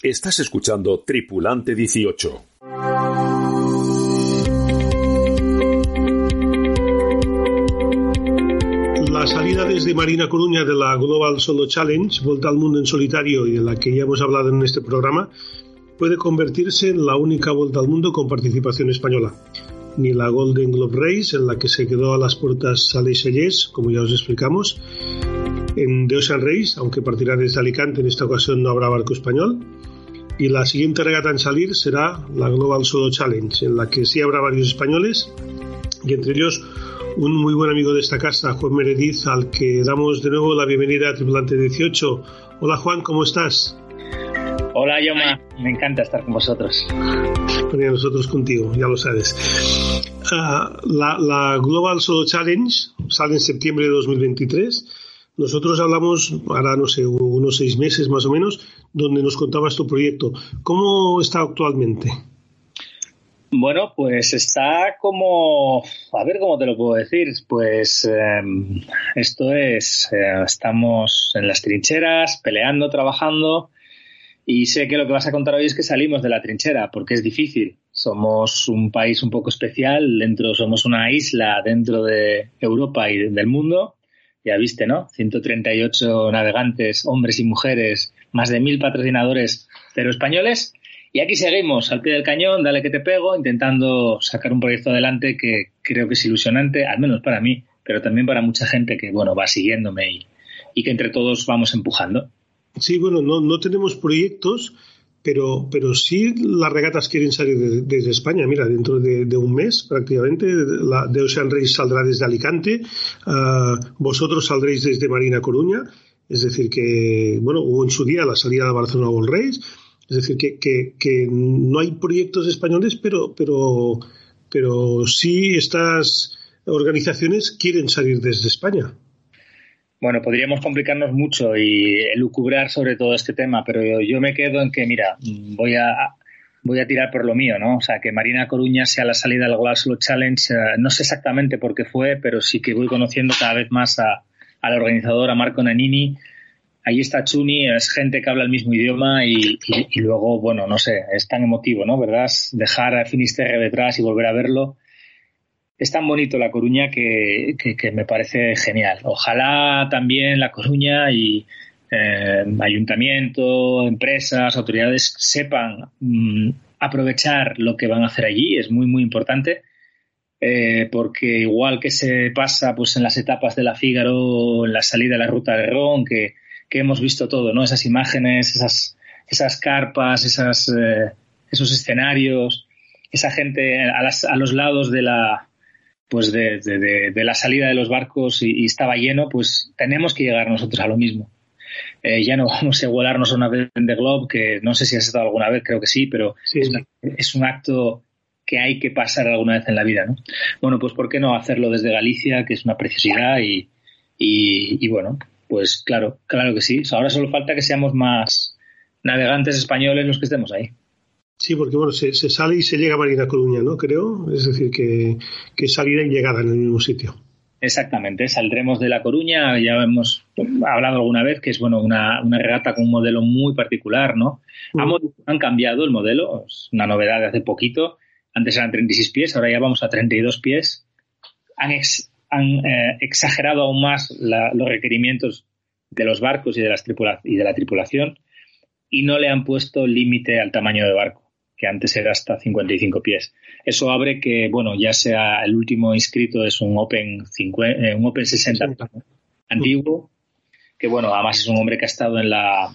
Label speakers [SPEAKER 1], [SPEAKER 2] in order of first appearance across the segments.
[SPEAKER 1] Estás escuchando Tripulante 18.
[SPEAKER 2] La salida desde Marina Coruña de la Global Solo Challenge, Vuelta al Mundo en Solitario y de la que ya hemos hablado en este programa, puede convertirse en la única Vuelta al Mundo con participación española. Ni la Golden Globe Race, en la que se quedó a las puertas Saleh Sellés, como ya os explicamos, en The Ocean Race, aunque partirá desde Alicante, en esta ocasión no habrá barco español. Y la siguiente regata en salir será la Global Solo Challenge, en la que sí habrá varios españoles, y entre ellos un muy buen amigo de esta casa, Juan Merediz, al que damos de nuevo la bienvenida a Tripulante 18. Hola Juan, ¿cómo estás?
[SPEAKER 3] Hola Yoma, me encanta estar con vosotros.
[SPEAKER 2] Bueno, nosotros contigo, ya lo sabes. Uh, la, la, Global Solo Challenge sale en septiembre de 2023. Nosotros hablamos, ahora no sé, unos seis meses más o menos, donde nos contabas tu proyecto. ¿Cómo está actualmente?
[SPEAKER 3] Bueno, pues está como, a ver cómo te lo puedo decir, pues eh, esto es, eh, estamos en las trincheras, peleando, trabajando, y sé que lo que vas a contar hoy es que salimos de la trinchera, porque es difícil. Somos un país un poco especial, dentro somos una isla dentro de Europa y del mundo. Ya viste, ¿no? 138 navegantes, hombres y mujeres, más de mil patrocinadores, pero españoles. Y aquí seguimos, al pie del cañón, dale que te pego, intentando sacar un proyecto adelante que creo que es ilusionante, al menos para mí, pero también para mucha gente que, bueno, va siguiéndome y, y que entre todos vamos empujando.
[SPEAKER 2] Sí, bueno, no, no tenemos proyectos, pero, pero sí las regatas quieren salir desde de España. Mira, dentro de, de, un mes prácticamente, la de Ocean Race saldrá desde Alicante, uh, vosotros saldréis desde Marina Coruña, es decir, que, bueno, hubo en su día la salida de Barcelona World Race, es decir, que, que, que no hay proyectos españoles, pero, pero, pero sí estas organizaciones quieren salir desde España.
[SPEAKER 3] Bueno, podríamos complicarnos mucho y elucubrar sobre todo este tema, pero yo, me quedo en que, mira, voy a, voy a tirar por lo mío, ¿no? O sea, que Marina Coruña sea la salida del Global Solo Challenge, eh, no sé exactamente por qué fue, pero sí que voy conociendo cada vez más a, al organizador, a Marco Nanini. Ahí está Chuni, es gente que habla el mismo idioma y, y, y luego, bueno, no sé, es tan emotivo, ¿no? ¿Verdad? Dejar a Finisterre detrás y volver a verlo es tan bonito La Coruña que, me parece genial. Ojalá también La Coruña y eh, ayuntamiento, empresas, autoridades sepan mmm, aprovechar lo que van a hacer allí. Es muy, muy importante. Eh, porque igual que se pasa pues en las etapas de la Fígaro, en la salida de la ruta de Ron, que, hemos visto todo, ¿no? Esas imágenes, esas, esas carpas, eh, esos escenarios, esa gente a los lados de la, pues de, de, de, la salida de los barcos y, y, estaba lleno, pues tenemos que llegar nosotros a lo mismo. Eh, ya no vamos a igualarnos a una vez en The Globe, que no sé si has estado alguna vez, creo que sí, pero sí. Es, una, es, un acto que hay que pasar alguna vez en la vida, ¿no? Bueno, pues ¿por qué no hacerlo desde Galicia, que es una preciosidad y, y, y bueno, pues claro, claro que sí. Ahora solo falta que seamos más navegantes españoles los que estemos ahí.
[SPEAKER 2] Sí, porque bueno, se, se, sale y se llega a Marina Coruña, ¿no? Creo. Es decir, que, que salida y llegada en el mismo sitio.
[SPEAKER 3] Exactamente, saldremos de La Coruña, ya hemos hablado alguna vez que es bueno una, una regata con un modelo muy particular, ¿no? Uh -huh. Han cambiado el modelo, es una novedad de hace poquito. Antes eran 36 pies, ahora ya vamos a 32 pies. Han, ex, han eh, exagerado aún más la, los requerimientos de los barcos y de, las tripula y de la tripulación y no le han puesto límite al tamaño de barco que antes era hasta 55 pies. Eso abre que, bueno, ya sea el último inscrito es un Open, 50, eh, un Open 60 sí. antiguo, que bueno, además es un hombre que ha estado en la,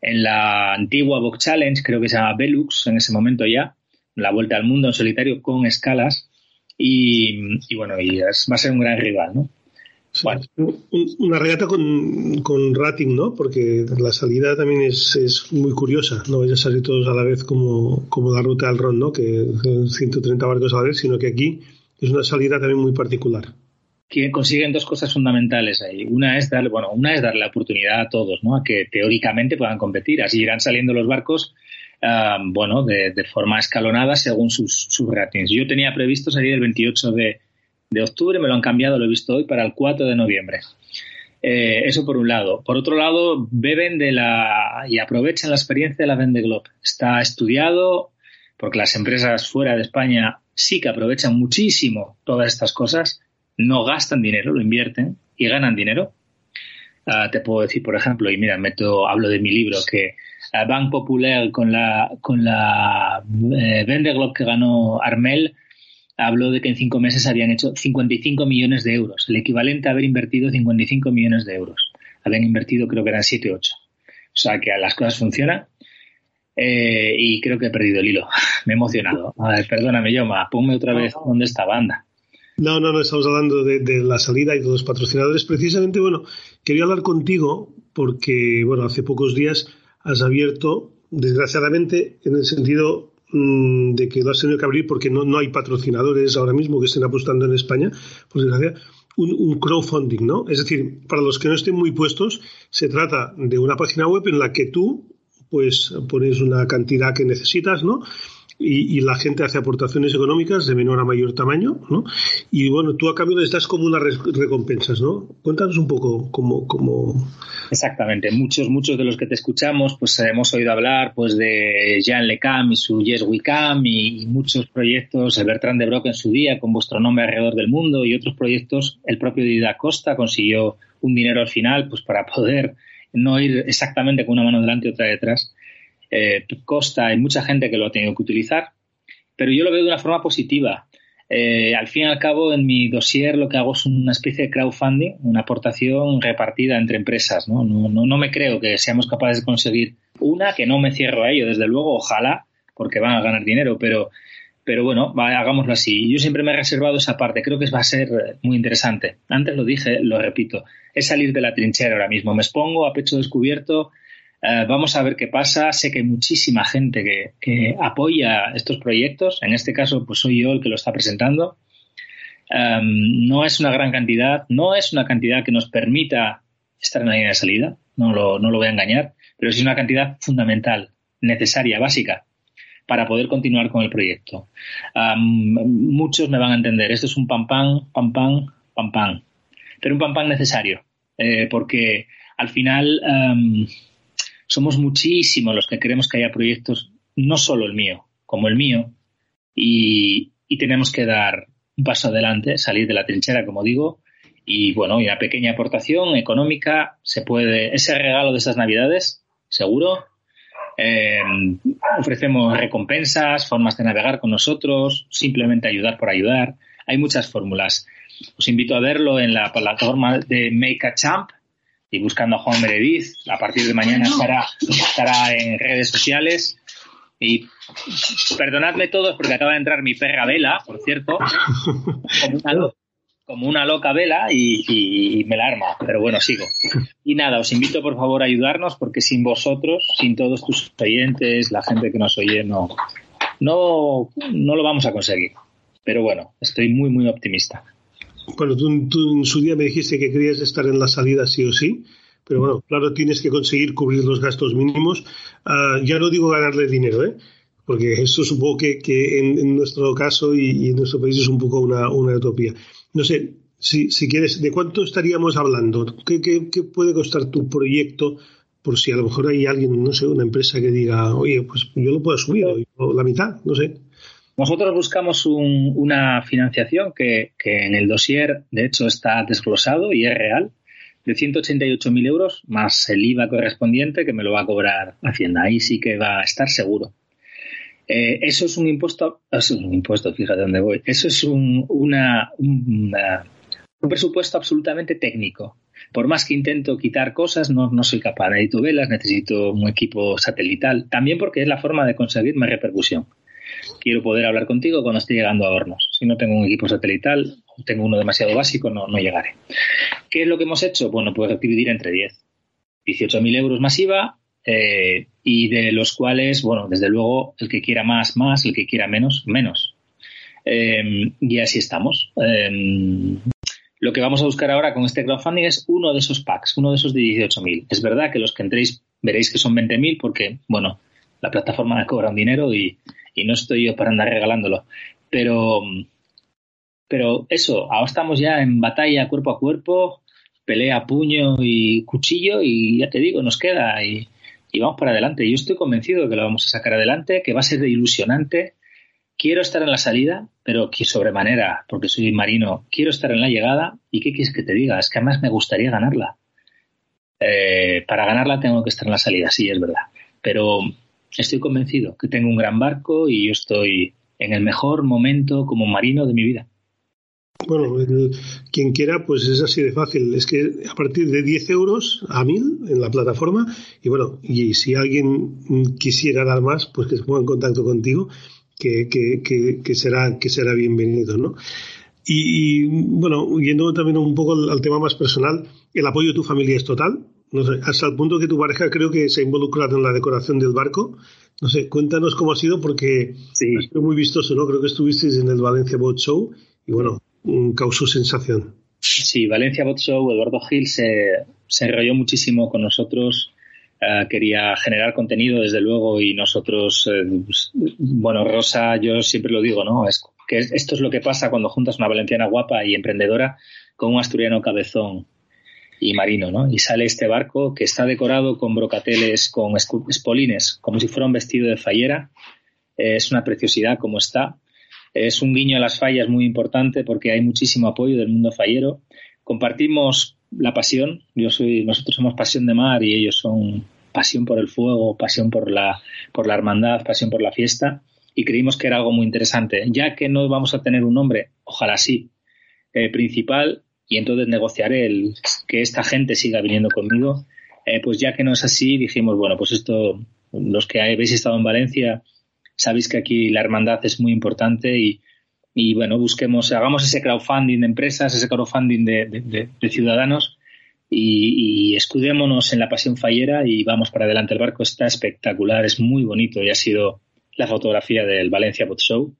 [SPEAKER 3] en la antigua Box Challenge, creo que se llama Velux en ese momento ya, la vuelta al mundo en solitario con escalas, y, y bueno, y es, va a ser un gran rival, ¿no?
[SPEAKER 2] Sí, bueno. Una regata con, con, rating, ¿no? Porque la salida también es, es, muy curiosa. No vais a salir todos a la vez como, como la ruta del Ron, ¿no? Que 130 barcos a la vez, sino que aquí es una salida también muy particular.
[SPEAKER 3] Que consiguen dos cosas fundamentales ahí. Una es darle, bueno, una es darle la oportunidad a todos, ¿no? A que teóricamente puedan competir. Así irán saliendo los barcos, uh, bueno, de, de, forma escalonada según sus, sus ratings. Yo tenía previsto salir el 28 de de octubre, me lo han cambiado, lo he visto hoy, para el 4 de noviembre. Eh, eso por un lado. Por otro lado, beben de la y aprovechan la experiencia de la Vende Globe. Está estudiado porque las empresas fuera de España sí que aprovechan muchísimo todas estas cosas, no gastan dinero, lo invierten y ganan dinero. Ah, te puedo decir, por ejemplo, y mira, meto, hablo de mi libro, que Bank Popular con la, con la eh, Vende Globe que ganó Armel, habló de que en cinco meses habían hecho 55 millones de euros, el equivalente a haber invertido 55 millones de euros. Habían invertido, creo que eran 7 o 8. O sea que las cosas funcionan. Eh, y creo que he perdido el hilo. Me he emocionado. A ver, perdóname, Yoma, ponme otra vez dónde está banda.
[SPEAKER 2] No, no, no, estamos hablando de, de, la salida y de los patrocinadores. Precisamente, bueno, quería hablar contigo porque, bueno, hace pocos días has abierto, desgraciadamente, en el sentido mmm, de que lo has tenido que abrir porque no, no hay patrocinadores ahora mismo que estén apostando en España, por desgracia, un, un, crowdfunding, ¿no? Es decir, para los que no estén muy puestos, se trata de una página web en la que tú, pues, pones una cantidad que necesitas, ¿no? Y, la gente hace aportaciones económicas de menor a mayor tamaño, ¿no? Y bueno, tú a cambio les das como unas recompensas, ¿no? Cuéntanos un poco cómo, cómo...
[SPEAKER 3] Exactamente. Muchos, muchos de los que te escuchamos, pues hemos oído hablar pues de Jean Lecam y su Yes We Cam y, muchos proyectos, el Bertrand de Brock en su día con vuestro nombre alrededor del mundo y otros proyectos. El propio Dida Costa consiguió un dinero al final pues para poder no ir exactamente con una mano delante y otra detrás eh, Costa, hay mucha gente que lo ha tenido que utilizar, pero yo lo veo de una forma positiva. Eh, al fin y al cabo, en mi dossier lo que hago es una especie de crowdfunding, una aportación repartida entre empresas. ¿no? No, no, me creo que seamos capaces de conseguir una, que no me cierro a ello, desde luego, ojalá, porque van a ganar dinero, pero, pero bueno, va, hagámoslo así. Yo siempre me he reservado esa parte, creo que va a ser muy interesante. Antes lo dije, lo repito, es salir de la trinchera ahora mismo. Me expongo a pecho descubierto Uh, vamos a ver qué pasa. Sé que hay muchísima gente que, apoya estos proyectos. En este caso, pues soy yo el que lo está presentando. Um, no es una gran cantidad, no es una cantidad que nos permita estar en la línea de salida, no lo, no lo voy a engañar, pero es una cantidad fundamental, necesaria, básica, para poder continuar con el proyecto. Um, muchos me van a entender, esto es un pam pam, pam pam, pam pam, pero un pam pam necesario, eh, porque al final um, somos muchísimos los que queremos que haya proyectos, no solo el mío, como el mío, y, tenemos que dar un paso adelante, salir de la trinchera, como digo, y bueno, y una pequeña aportación económica se puede, ese regalo de estas navidades, seguro. Eh, ofrecemos recompensas, formas de navegar con nosotros, simplemente ayudar por ayudar. Hay muchas fórmulas. Os invito a verlo en la plataforma de Make a Champ, y buscando a Juan Meredith. A partir de mañana estará, estará en redes sociales. Y perdonadme todos porque acaba de entrar mi perra Vela, por cierto, como una, como una loca Vela y, y, y, me la arma. Pero bueno, sigo. Y nada, os invito por favor a ayudarnos porque sin vosotros, sin todos tus oyentes, la gente que nos oye, no, no, no lo vamos a conseguir. Pero bueno, estoy muy, muy optimista.
[SPEAKER 2] Bueno, tú, tú, en su día me dijiste que querías estar en la salida sí o sí, pero bueno, claro, tienes que conseguir cubrir los gastos mínimos. Uh, ya no digo ganarle dinero, ¿eh? porque eso supongo que, que en, en, nuestro caso y, y, en nuestro país es un poco una, una utopía. No sé, si, si, quieres, ¿de cuánto estaríamos hablando? ¿Qué, qué, qué puede costar tu proyecto? Por si a lo mejor hay alguien, no sé, una empresa que diga, oye, pues yo lo puedo subir, o la mitad, no sé.
[SPEAKER 3] Nosotros buscamos un, una financiación que, en el dossier, de hecho, está desglosado y es real, de 188.000 euros más el IVA correspondiente que me lo va a cobrar Hacienda. Ahí sí que va a estar seguro. Eh, eso es un impuesto, es un impuesto, fíjate dónde voy. Eso es un, una, un presupuesto absolutamente técnico. Por más que intento quitar cosas, no, no soy capaz. Necesito velas, necesito un equipo satelital. También porque es la forma de conseguir más repercusión quiero poder hablar contigo cuando esté llegando a hornos. Si no tengo un equipo satelital o tengo uno demasiado básico, no, no llegaré. ¿Qué es lo que hemos hecho? Bueno, pues dividir entre 10. 18.000 euros masiva eh, y de los cuales, bueno, desde luego, el que quiera más, más, el que quiera menos, menos. Eh, y así estamos. Eh, lo que vamos a buscar ahora con este crowdfunding es uno de esos packs, uno de esos de 18.000. Es verdad que los que entréis veréis que son 20.000 porque, bueno, la plataforma cobra un dinero y, y no estoy yo para andar regalándolo. Pero, pero eso, ahora estamos ya en batalla cuerpo a cuerpo pelea puño y cuchillo y ya te digo, nos queda y, vamos para adelante. Yo estoy convencido de que lo vamos a sacar adelante, que va a ser ilusionante. Quiero estar en la salida, pero que sobremanera, porque soy marino, quiero estar en la llegada. ¿Y qué quieres que te diga? Es que además me gustaría ganarla. Eh, para ganarla tengo que estar en la salida, sí, es verdad. Pero estoy convencido que tengo un gran barco y yo estoy en el mejor momento como marino de mi vida.
[SPEAKER 2] Bueno, quien quiera, pues es así de fácil. Es que a partir de 10 euros a 1000 en la plataforma, y bueno, y si alguien quisiera dar más, pues que se ponga en contacto contigo, que, que, será, que será bienvenido, ¿no? Y, bueno, yendo también un poco al, tema más personal, el apoyo de tu familia es total. No sé, hasta el punto que tu pareja creo que se ha involucrado en la decoración del barco. No sé, cuéntanos cómo ha sido porque sí. ha sido muy vistoso, ¿no? Creo que estuvisteis en el Valencia Boat Show y bueno, causó sensación.
[SPEAKER 3] Sí, Valencia Bot Show, Eduardo Gil se, se enrolló muchísimo con nosotros. Eh, quería generar contenido, desde luego, y nosotros, eh, pues, bueno, Rosa, yo siempre lo digo, ¿no? Es que esto es lo que pasa cuando juntas una valenciana guapa y emprendedora con un asturiano cabezón y marino, ¿no? Y sale este barco que está decorado con brocateles, con espolines, como si fuera un vestido de fallera. es una preciosidad como está. Es un guiño a las fallas muy importante porque hay muchísimo apoyo del mundo fallero. Compartimos la pasión. Yo soy, nosotros somos pasión de mar y ellos son pasión por el fuego, pasión por la, por la hermandad, pasión por la fiesta. Y creímos que era algo muy interesante. Ya que no vamos a tener un nombre, ojalá sí, eh, principal, y entonces negociaré el que esta gente siga viniendo conmigo. Eh, pues ya que no es así, dijimos, bueno, pues esto, los que habéis estado en Valencia, Sabéis que aquí la hermandad es muy importante y, bueno, busquemos, hagamos ese crowdfunding de empresas, ese crowdfunding de, ciudadanos y, escudémonos en la pasión fallera y vamos para adelante. El barco está espectacular, es muy bonito y ha sido la fotografía del Valencia Boat Show.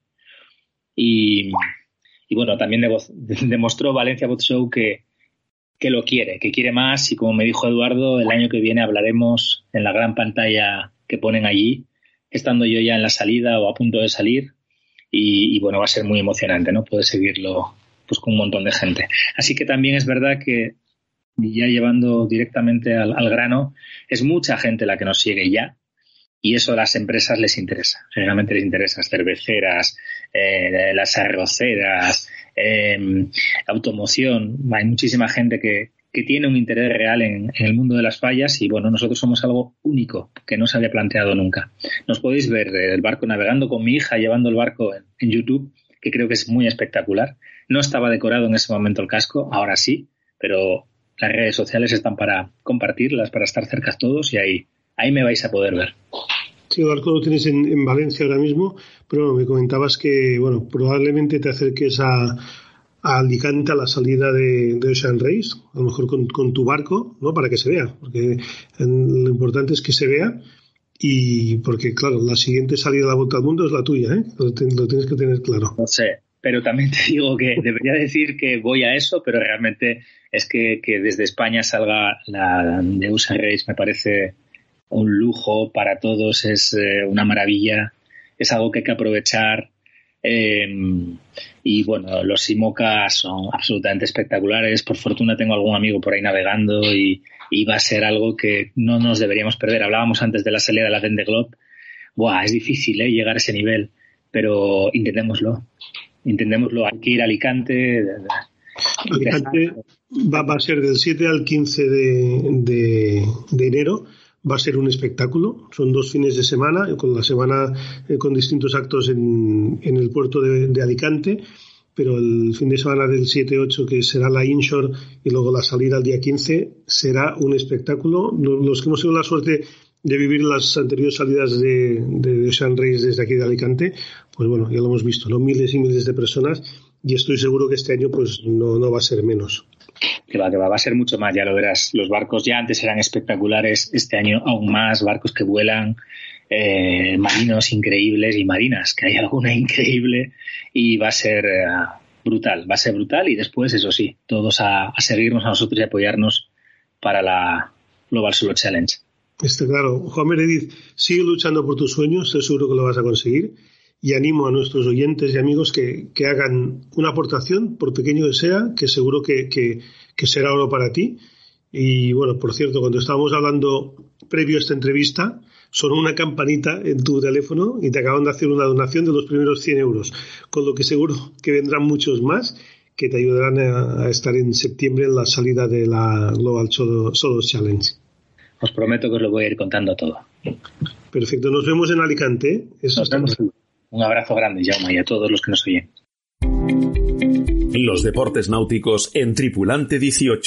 [SPEAKER 3] Y, bueno, también demostró Valencia Boat Show que, que lo quiere, que quiere más y como me dijo Eduardo, el año que viene hablaremos en la gran pantalla que ponen allí estando yo ya en la salida o a punto de salir. Y, bueno, va a ser muy emocionante, ¿no? Poder seguirlo pues con un montón de gente. Así que también es verdad que ya llevando directamente al, grano, es mucha gente la que nos sigue ya. Y eso a las empresas les interesa. Generalmente les interesa cerveceras, eh, las arroceras, eh, automoción. Hay muchísima gente que, que tiene un interés real en, el mundo de las fallas y bueno, nosotros somos algo único que no se había planteado nunca. Nos podéis ver el barco navegando con mi hija, llevando el barco en, YouTube, que creo que es muy espectacular. No estaba decorado en ese momento el casco, ahora sí, pero las redes sociales están para compartirlas, para estar cerca todos y ahí, ahí me vais a poder ver.
[SPEAKER 2] Sí, el barco lo tienes en, en Valencia ahora mismo, pero me comentabas que, bueno, probablemente te acerques a, a Alicante a la salida de, Ocean Race, a lo mejor con, tu barco, ¿no? Para que se vea, porque lo importante es que se vea y porque, claro, la siguiente salida de la Vuelta al Mundo es la tuya, ¿eh? Lo, tienes que tener claro.
[SPEAKER 3] No sé, pero también te digo que debería decir que voy a eso, pero realmente es que, desde España salga la de Ocean Race me parece un lujo para todos, es eh, una maravilla, es algo que hay que aprovechar Em, y bueno, los IMOCA son absolutamente espectaculares. Por fortuna tengo algún amigo por ahí navegando y, va a ser algo que no nos deberíamos perder. Hablábamos antes de la salida de la Vende Globe. Buah, es difícil ¿eh? llegar a ese nivel, pero intentémoslo. Intentémoslo. Hay que ir a Alicante.
[SPEAKER 2] Alicante va, a ser del 7 al 15 de enero va a ser un espectáculo. Son dos fines de semana, con la semana eh, con distintos actos en, en el puerto de, Alicante, pero el fin de semana del 7-8, que será la inshore, y luego la salida al día 15, será un espectáculo. Los que hemos tenido la suerte de vivir las anteriores salidas de, de Ocean Race desde aquí de Alicante, pues bueno, ya lo hemos visto, ¿no? Miles y miles de personas, y estoy seguro que este año pues no, no va a ser menos
[SPEAKER 3] que va, que va, a ser mucho más, ya lo verás. Los barcos ya antes eran espectaculares, este año aún más, barcos que vuelan, eh, marinos increíbles y marinas, que hay alguna increíble y va a ser eh, brutal, va a ser brutal y después, eso sí, todos a, seguirnos a nosotros y apoyarnos para la Global Solo Challenge.
[SPEAKER 2] Está claro. Juan Meredith, sigue luchando por tus sueños, estoy seguro que lo vas a conseguir. Y animo a nuestros oyentes y amigos que, que hagan una aportación, por pequeño que sea, que seguro que, que, que será oro para ti. Y bueno, por cierto, cuando estábamos hablando previo a esta entrevista, sonó una campanita en tu teléfono y te acaban de hacer una donación de los primeros 100 euros, con lo que seguro que vendrán muchos más que te ayudarán a, a estar en septiembre en la salida de la Global Solo, Solo Challenge.
[SPEAKER 3] Os prometo que os lo voy a ir contando todo.
[SPEAKER 2] Perfecto, nos vemos en Alicante. ¿eh? Eso
[SPEAKER 3] nos vemos. Un abrazo grande, Jaume, y a todos los que nos oyen.
[SPEAKER 1] Los deportes náuticos en Tripulante 18.